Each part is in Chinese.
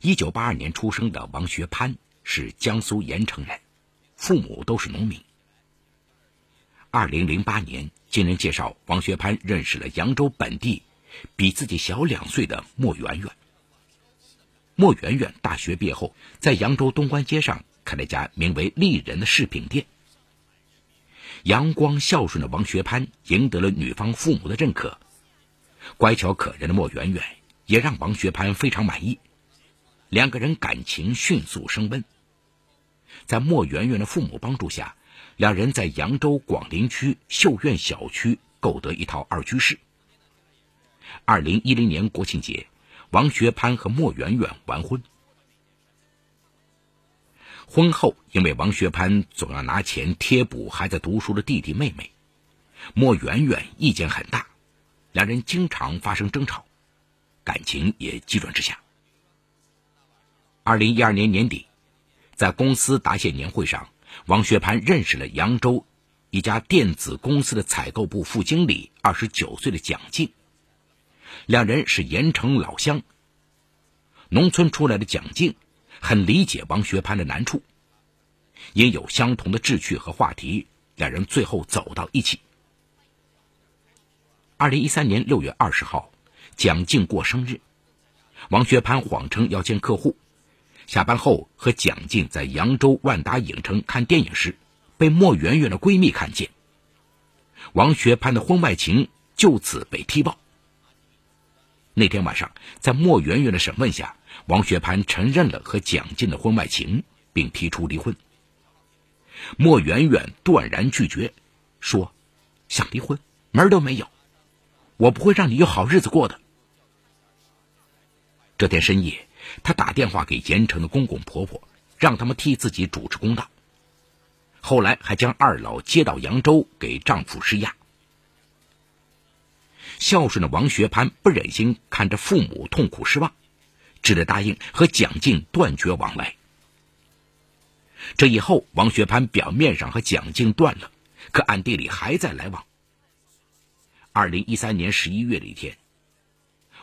一九八二年出生的王学潘是江苏盐城人，父母都是农民。二零零八年，经人介绍，王学潘认识了扬州本地比自己小两岁的莫圆圆。莫圆圆大学毕业后，在扬州东关街上开了家名为“丽人”的饰品店。阳光孝顺的王学潘赢得了女方父母的认可，乖巧可人的莫圆圆也让王学潘非常满意，两个人感情迅速升温。在莫圆圆的父母帮助下，两人在扬州广陵区秀苑小区购得一套二居室。二零一零年国庆节。王学潘和莫圆圆完婚。婚后，因为王学潘总要拿钱贴补还在读书的弟弟妹妹，莫圆圆意见很大，两人经常发生争吵，感情也急转直下。二零一二年年底，在公司答谢年会上，王学潘认识了扬州一家电子公司的采购部副经理，二十九岁的蒋静。两人是盐城老乡。农村出来的蒋静，很理解王学潘的难处，因有相同的志趣和话题，两人最后走到一起。二零一三年六月二十号，蒋静过生日，王学潘谎称要见客户，下班后和蒋静在扬州万达影城看电影时，被莫圆圆的闺蜜看见，王学潘的婚外情就此被踢爆。那天晚上，在莫圆圆的审问下，王学潘承认了和蒋静的婚外情，并提出离婚。莫圆圆断然拒绝，说：“想离婚门儿都没有，我不会让你有好日子过的。”这天深夜，她打电话给盐城的公公婆婆，让他们替自己主持公道。后来还将二老接到扬州给丈夫施压。孝顺的王学潘不忍心看着父母痛苦失望，只得答应和蒋静断绝往来。这以后，王学潘表面上和蒋静断了，可暗地里还在来往。二零一三年十一月的一天，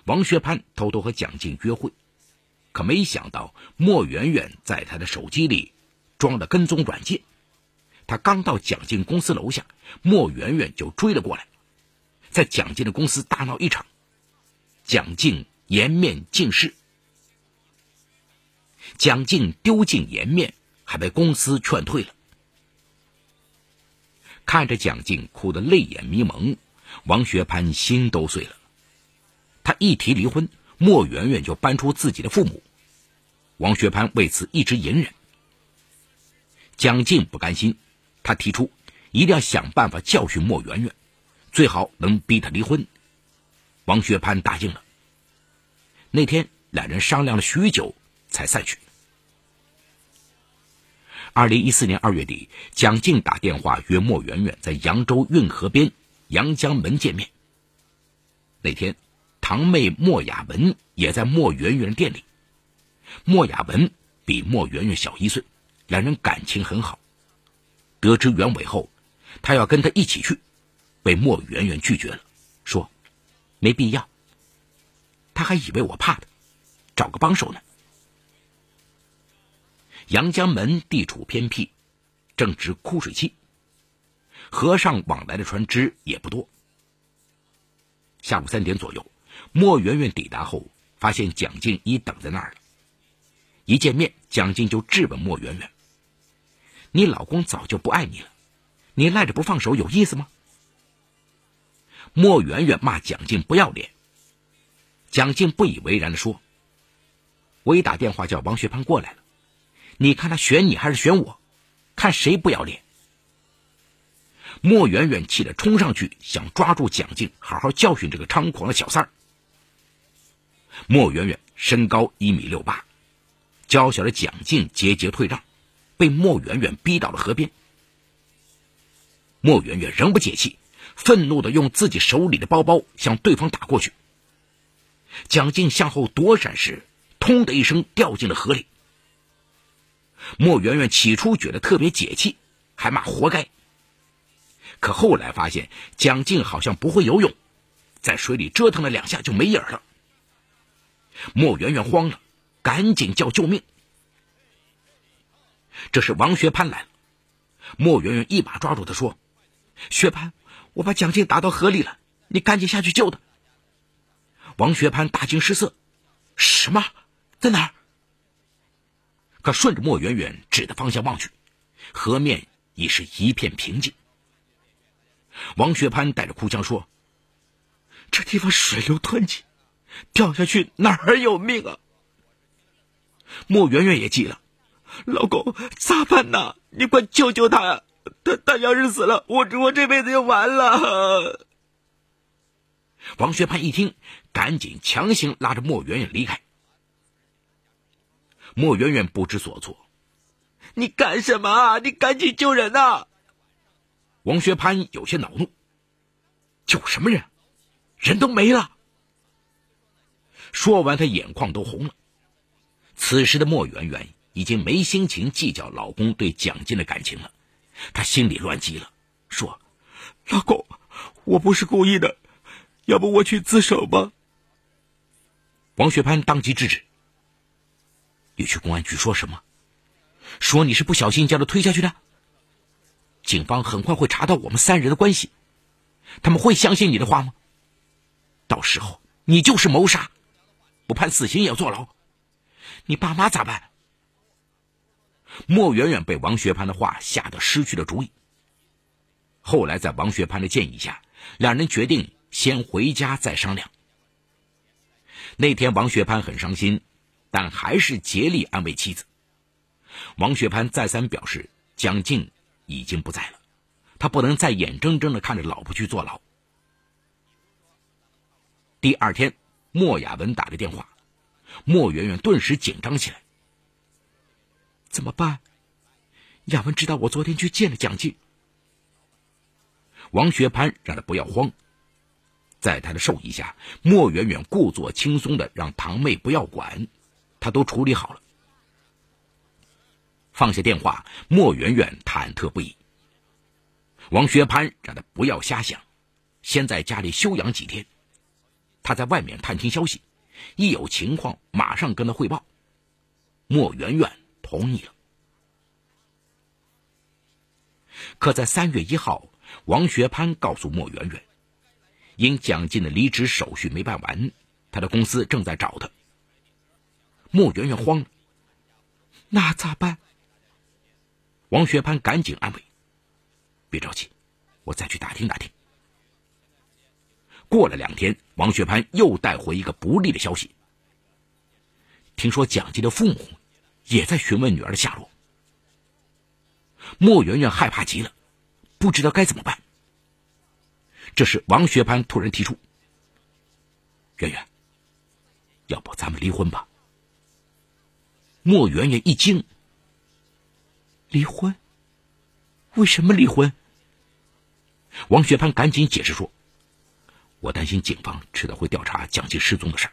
王学潘偷偷和蒋静约会，可没想到莫圆圆在他的手机里装了跟踪软件。他刚到蒋静公司楼下，莫圆圆就追了过来。在蒋静的公司大闹一场，蒋静颜面尽失，蒋静丢尽颜面，还被公司劝退了。看着蒋静哭得泪眼迷蒙，王学潘心都碎了。他一提离婚，莫圆圆就搬出自己的父母，王学潘为此一直隐忍。蒋静不甘心，他提出一定要想办法教训莫圆圆。最好能逼他离婚，王学潘答应了。那天两人商量了许久，才散去。二零一四年二月底，蒋静打电话约莫圆圆在扬州运河边阳江门见面。那天，堂妹莫雅文也在莫圆圆店里。莫雅文比莫圆圆小一岁，两人感情很好。得知原委后，他要跟他一起去。被莫圆圆拒绝了，说：“没必要。”他还以为我怕他，找个帮手呢。阳江门地处偏僻，正值枯水期，河上往来的船只也不多。下午三点左右，莫圆圆抵达后，发现蒋静已等在那儿了。一见面，蒋静就质问莫圆圆：“你老公早就不爱你了，你赖着不放手，有意思吗？”莫圆圆骂蒋静不要脸，蒋静不以为然的说：“我已打电话叫王学潘过来了，你看他选你还是选我？看谁不要脸？”莫圆圆气得冲上去，想抓住蒋静，好好教训这个猖狂的小三儿。莫圆圆身高一米六八，娇小的蒋静节节退让，被莫圆圆逼到了河边。莫圆圆仍不解气。愤怒的用自己手里的包包向对方打过去，蒋静向后躲闪时，通的一声掉进了河里。莫圆圆起初觉得特别解气，还骂活该。可后来发现蒋静好像不会游泳，在水里折腾了两下就没影了。莫圆圆慌了，赶紧叫救命！这时王学潘来了，莫圆圆一把抓住他说：“学潘，我把蒋静打到河里了，你赶紧下去救他。”王学潘大惊失色：“什么？在哪儿？”可顺着莫圆圆指的方向望去，河面已是一片平静。王学潘带着哭腔说：“这地方水流湍急，掉下去哪儿有命啊？”莫圆圆也急了：“老公，咋办呢？你快救救他！他他要是死了，我我这辈子就完了。”王学潘一听，赶紧强行拉着莫圆圆离开。莫圆圆不知所措：“你干什么啊？你赶紧救人呐！”王学潘有些恼怒：“救什么人？人都没了！”说完，他眼眶都红了。此时的莫圆圆已经没心情计较老公对蒋进的感情了，她心里乱极了，说：“老公，我不是故意的，要不我去自首吧？”王学潘当即制止：“你去公安局说什么？说你是不小心将他推下去的？警方很快会查到我们三人的关系，他们会相信你的话吗？到时候你就是谋杀，不判死刑也要坐牢。”你爸妈咋办？莫远远被王学潘的话吓得失去了主意。后来在王学潘的建议下，两人决定先回家再商量。那天王学潘很伤心，但还是竭力安慰妻子。王学潘再三表示，蒋静已经不在了，他不能再眼睁睁的看着老婆去坐牢。第二天，莫雅文打的电话。莫圆圆顿时紧张起来。怎么办？亚文知道我昨天去见了蒋静。王学潘让他不要慌，在他的授意下，莫圆圆故作轻松的让堂妹不要管，他都处理好了。放下电话，莫圆圆忐忑不已。王学潘让他不要瞎想，先在家里休养几天，他在外面探听消息。一有情况，马上跟他汇报。莫圆圆同意了。可在三月一号，王学潘告诉莫圆圆，因蒋进的离职手续没办完，他的公司正在找他。莫圆圆慌了，那咋办？王学潘赶紧安慰：“别着急，我再去打听打听。”过了两天，王学潘又带回一个不利的消息。听说蒋进的父母也在询问女儿的下落。莫圆圆害怕极了，不知道该怎么办。这时，王学潘突然提出：“圆圆，要不咱们离婚吧？”莫圆圆一惊：“离婚？为什么离婚？”王学潘赶紧解释说。我担心警方迟早会调查蒋进失踪的事儿，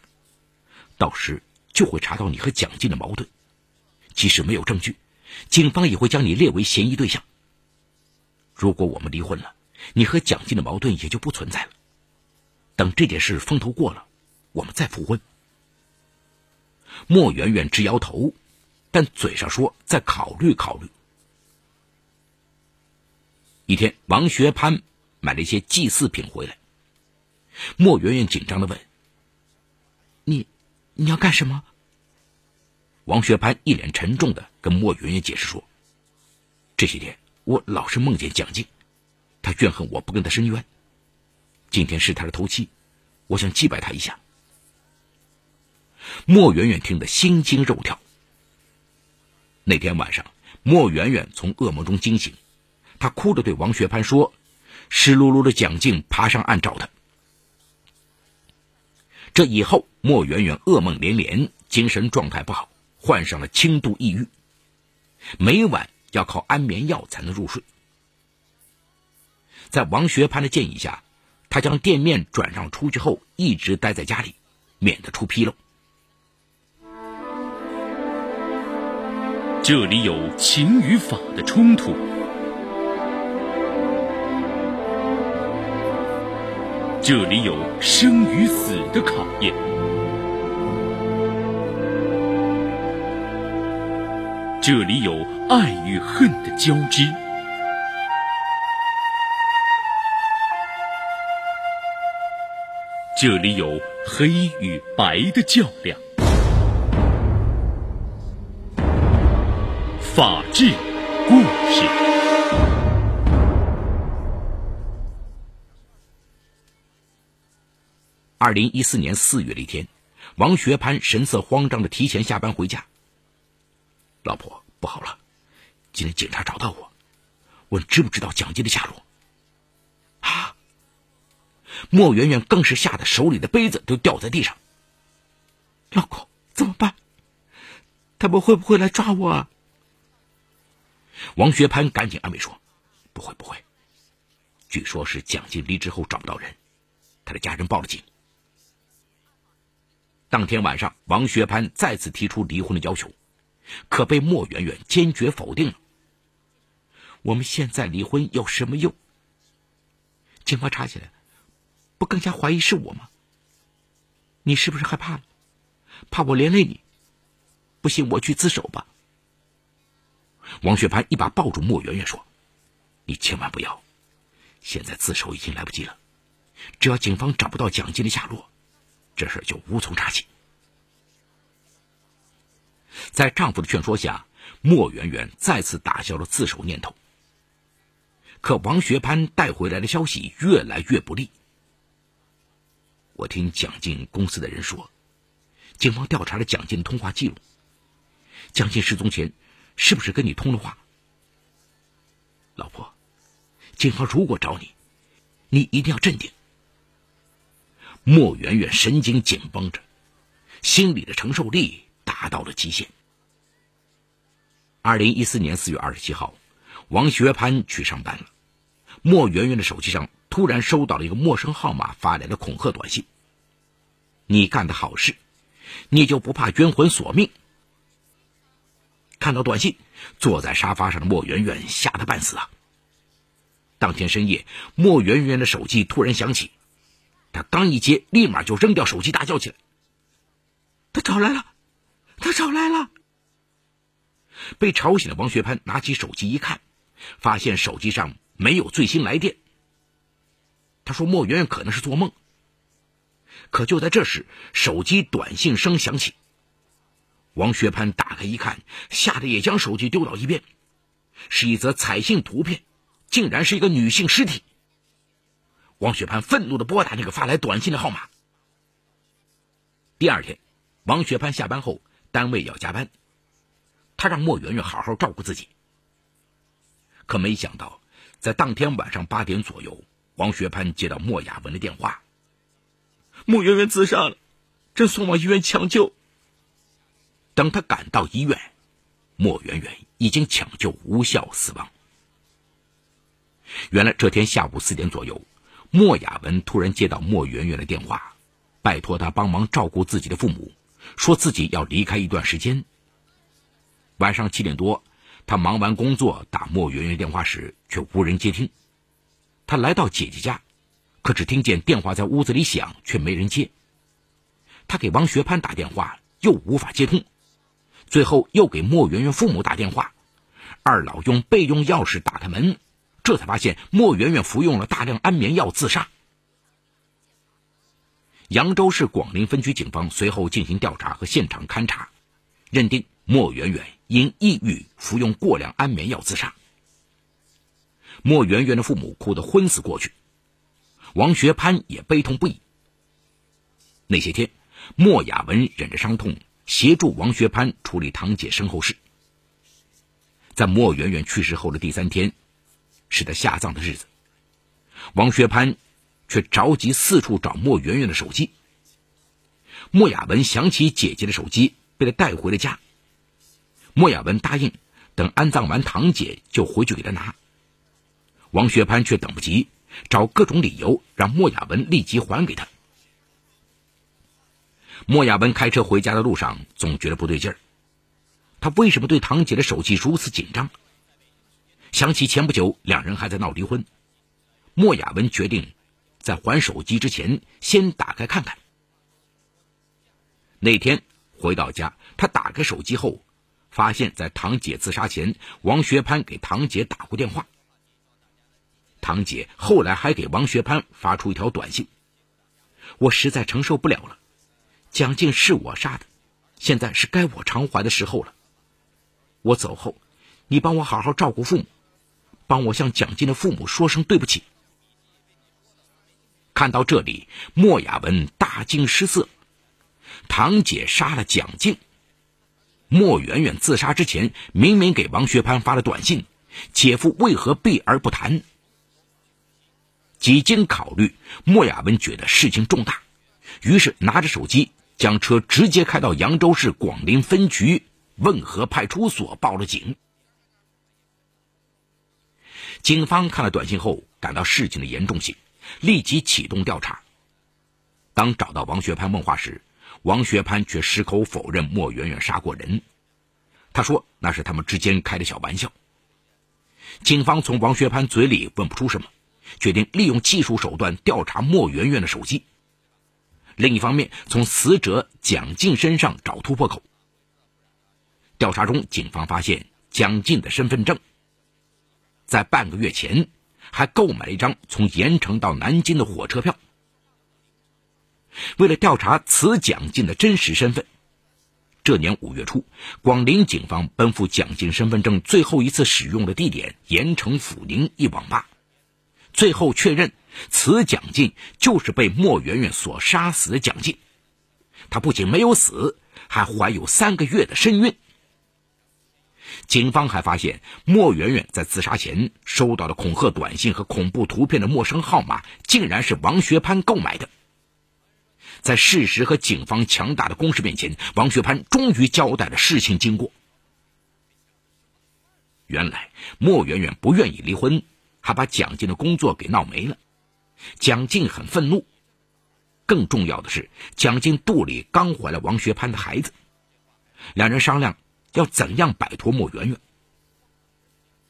到时就会查到你和蒋进的矛盾。即使没有证据，警方也会将你列为嫌疑对象。如果我们离婚了，你和蒋进的矛盾也就不存在了。等这件事风头过了，我们再复婚。莫圆圆直摇头，但嘴上说再考虑考虑。一天，王学潘买了一些祭祀品回来。莫圆圆紧张的问：“你，你要干什么？”王学潘一脸沉重的跟莫圆圆解释说：“这些天我老是梦见蒋静，他怨恨我不跟他申冤。今天是他的头七，我想祭拜他一下。”莫圆圆听得心惊肉跳。那天晚上，莫圆圆从噩梦中惊醒，她哭着对王学潘说：“湿漉漉的蒋静爬上岸找他。”这以后，莫圆圆噩梦连连，精神状态不好，患上了轻度抑郁，每晚要靠安眠药才能入睡。在王学潘的建议下，他将店面转让出去后，一直待在家里，免得出纰漏。这里有情与法的冲突。这里有生与死的考验，这里有爱与恨的交织，这里有黑与白的较量。法治故事。二零一四年四月的一天，王学潘神色慌张的提前下班回家。老婆，不好了！今天警察找到我，问知不知道蒋金的下落。啊！莫圆圆更是吓得手里的杯子都掉在地上。老公，怎么办？他们会不会来抓我？啊？王学潘赶紧安慰说：“不会，不会。据说是蒋金离职后找不到人，他的家人报了警。”当天晚上，王学潘再次提出离婚的要求。可被莫圆圆坚决否定了。我们现在离婚有什么用？警方查起来，不更加怀疑是我吗？你是不是害怕了？怕我连累你？不信我去自首吧。王学潘一把抱住莫圆圆说：“你千万不要，现在自首已经来不及了。只要警方找不到蒋金的下落，这事就无从查起。”在丈夫的劝说下，莫圆圆再次打消了自首念头。可王学潘带回来的消息越来越不利。我听蒋进公司的人说，警方调查了蒋进的通话记录。蒋进失踪前，是不是跟你通了话？老婆，警方如果找你，你一定要镇定。莫圆圆神经紧绷着，心里的承受力。达到了极限。二零一四年四月二十七号，王学潘去上班了。莫圆圆的手机上突然收到了一个陌生号码发来的恐吓短信：“你干的好事，你就不怕冤魂索命？”看到短信，坐在沙发上的莫圆圆吓得半死啊！当天深夜，莫圆圆的手机突然响起，他刚一接，立马就扔掉手机，大叫起来：“他找来了！”他找来了。被吵醒的王学潘拿起手机一看，发现手机上没有最新来电。他说：“莫圆圆可能是做梦。”可就在这时，手机短信声响起。王学潘打开一看，吓得也将手机丢到一边。是一则彩信图片，竟然是一个女性尸体。王学潘愤怒的拨打那个发来短信的号码。第二天，王学潘下班后。单位要加班，他让莫圆圆好好照顾自己。可没想到，在当天晚上八点左右，王学潘接到莫雅文的电话：“莫圆圆自杀了，正送往医院抢救。”等他赶到医院，莫圆圆已经抢救无效死亡。原来这天下午四点左右，莫雅文突然接到莫圆圆的电话，拜托他帮忙照顾自己的父母。说自己要离开一段时间。晚上七点多，他忙完工作打莫圆圆电话时，却无人接听。他来到姐姐家，可只听见电话在屋子里响，却没人接。他给王学潘打电话，又无法接通。最后又给莫圆圆父母打电话，二老用备用钥匙打开门，这才发现莫圆圆服用了大量安眠药自杀。扬州市广陵分局警方随后进行调查和现场勘查，认定莫圆圆因抑郁服用过量安眠药自杀。莫圆圆的父母哭得昏死过去，王学潘也悲痛不已。那些天，莫雅文忍着伤痛协助王学潘处理堂姐身后事。在莫圆圆去世后的第三天，是他下葬的日子，王学潘。却着急四处找莫圆圆的手机。莫雅文想起姐姐的手机被他带回了家，莫雅文答应等安葬完堂姐就回去给他拿。王学潘却等不及，找各种理由让莫雅文立即还给他。莫雅文开车回家的路上总觉得不对劲儿，他为什么对堂姐的手机如此紧张？想起前不久两人还在闹离婚，莫雅文决定。在还手机之前，先打开看看。那天回到家，他打开手机后，发现，在堂姐自杀前，王学潘给堂姐打过电话。堂姐后来还给王学潘发出一条短信：“我实在承受不了了，蒋静是我杀的，现在是该我偿还的时候了。我走后，你帮我好好照顾父母，帮我向蒋静的父母说声对不起。”看到这里，莫雅文大惊失色：堂姐杀了蒋静。莫媛媛自杀之前，明明给王学潘发了短信，姐夫为何避而不谈？几经考虑，莫亚文觉得事情重大，于是拿着手机，将车直接开到扬州市广陵分局汶河派出所报了警。警方看了短信后，感到事情的严重性，立即启动调查。当找到王学潘问话时，王学潘却矢口否认莫媛媛杀过人，他说那是他们之间开的小玩笑。警方从王学潘嘴里问不出什么，决定利用技术手段调查莫媛媛的手机。另一方面，从死者蒋静身上找突破口。调查中，警方发现蒋静的身份证，在半个月前还购买了一张从盐城到南京的火车票。为了调查此蒋进的真实身份，这年五月初，广陵警方奔赴蒋进身份证最后一次使用的地点盐城阜宁一网吧，最后确认此蒋进就是被莫媛媛所杀死的蒋进。他不仅没有死，还怀有三个月的身孕。警方还发现，莫媛媛在自杀前收到的恐吓短信和恐怖图片的陌生号码，竟然是王学潘购买的。在事实和警方强大的攻势面前，王学潘终于交代了事情经过。原来莫媛媛不愿意离婚，还把蒋静的工作给闹没了。蒋静很愤怒。更重要的是，蒋静肚里刚怀了王学潘的孩子，两人商量要怎样摆脱莫媛媛。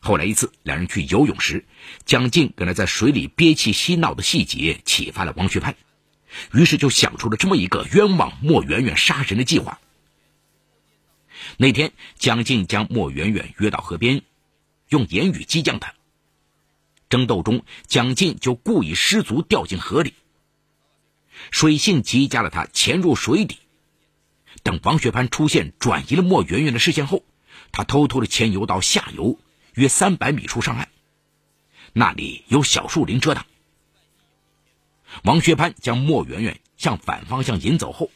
后来一次，两人去游泳时，蒋静跟他在水里憋气嬉闹的细节启发了王学潘。于是就想出了这么一个冤枉莫媛媛杀人的计划。那天，蒋静将莫媛媛约到河边，用言语激将她。争斗中，蒋静就故意失足掉进河里。水性极佳的他潜入水底。等王学潘出现，转移了莫媛媛的视线后，他偷偷的潜游到下游约三百米处上岸，那里有小树林遮挡。王学潘将莫媛媛向反方向引走后，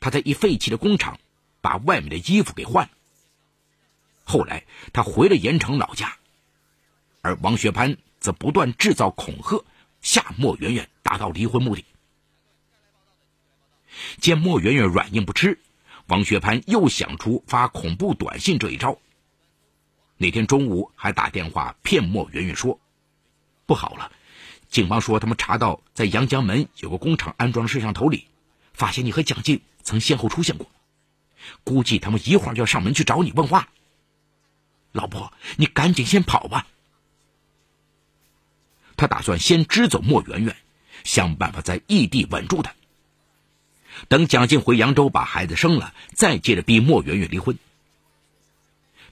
他在一废弃的工厂把外面的衣服给换了。后来他回了盐城老家，而王学潘则不断制造恐吓，吓莫媛媛达到离婚目的。见莫媛媛软硬不吃，王学潘又想出发恐怖短信这一招。那天中午还打电话骗莫媛媛说：“不好了。”警方说，他们查到在阳江门有个工厂安装摄像头里，发现你和蒋静曾先后出现过。估计他们一会儿就要上门去找你问话。老婆，你赶紧先跑吧。他打算先支走莫媛媛，想办法在异地稳住她。等蒋静回扬州把孩子生了，再接着逼莫媛媛离婚。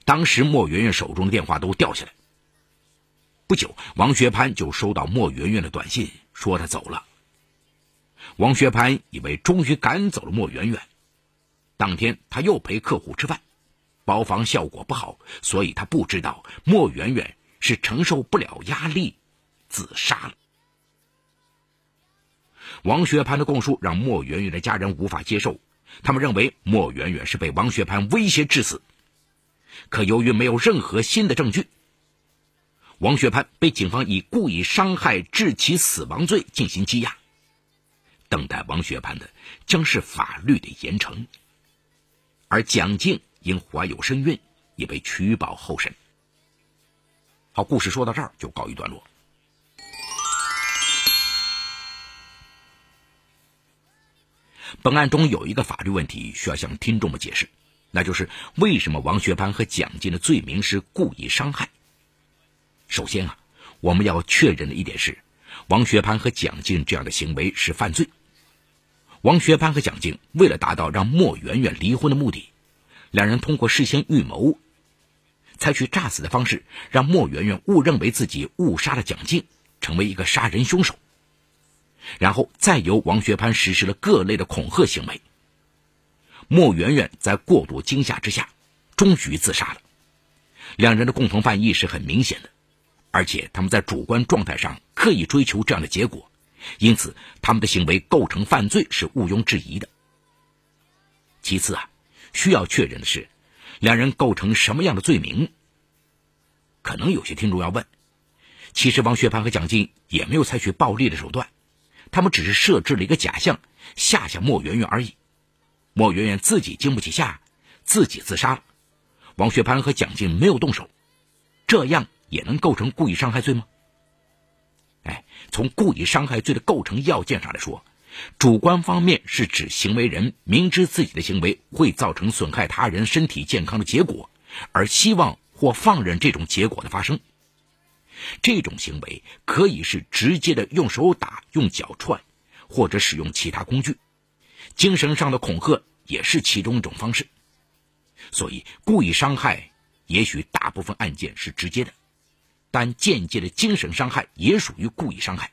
当时莫媛媛手中的电话都掉下来。不久，王学潘就收到莫媛媛的短信，说她走了。王学潘以为终于赶走了莫媛媛，当天他又陪客户吃饭，包房效果不好，所以他不知道莫媛媛是承受不了压力自杀了。王学潘的供述让莫媛媛的家人无法接受，他们认为莫媛媛是被王学潘威胁致死，可由于没有任何新的证据。王学潘被警方以故意伤害致其死亡罪进行羁押，等待王学潘的将是法律的严惩。而蒋静因怀有身孕，也被取保候审。好，故事说到这儿就告一段落。本案中有一个法律问题需要向听众们解释，那就是为什么王学潘和蒋静的罪名是故意伤害？首先啊，我们要确认的一点是，王学潘和蒋静这样的行为是犯罪。王学潘和蒋静为了达到让莫媛媛离婚的目的，两人通过事先预谋，采取诈死的方式，让莫媛媛误认为自己误杀了蒋静，成为一个杀人凶手。然后再由王学潘实施了各类的恐吓行为。莫媛媛在过度惊吓之下，终于自杀了。两人的共同犯意是很明显的，而且他们在主观状态上刻意追求这样的结果，因此他们的行为构成犯罪是毋庸置疑的。其次啊，需要确认的是，两人构成什么样的罪名？可能有些听众要问，其实王学潘和蒋静也没有采取暴力的手段。他们只是设置了一个假象，吓吓莫媛媛而已。莫媛媛自己经不起吓，自己自杀了。王学潘和蒋静没有动手，这样也能构成故意伤害罪吗？哎，从故意伤害罪的构成要件上来说，主观方面是指行为人明知自己的行为会造成损害他人身体健康的结果，而希望或放任这种结果的发生。这种行为可以是直接的用手打、用脚踹，或者使用其他工具。精神上的恐吓也是其中一种方式。所以，故意伤害也许大部分案件是直接的，但间接的精神伤害也属于故意伤害。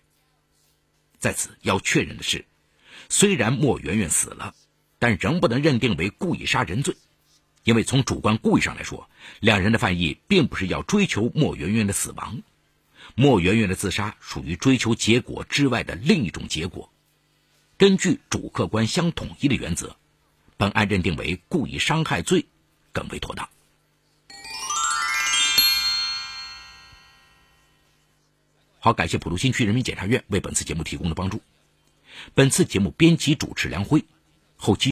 在此要确认的是，虽然莫媛媛死了，但仍不能认定为故意杀人罪，因为从主观故意上来说，两人的犯意并不是要追求莫媛媛的死亡。莫媛媛的自杀属于追求结果之外的另一种结果。根据主客观相统一的原则，本案认定为故意伤害罪更为妥当。好，感谢普陀新区人民检察院为本次节目提供的帮助。本次节目编辑主持梁辉，后期。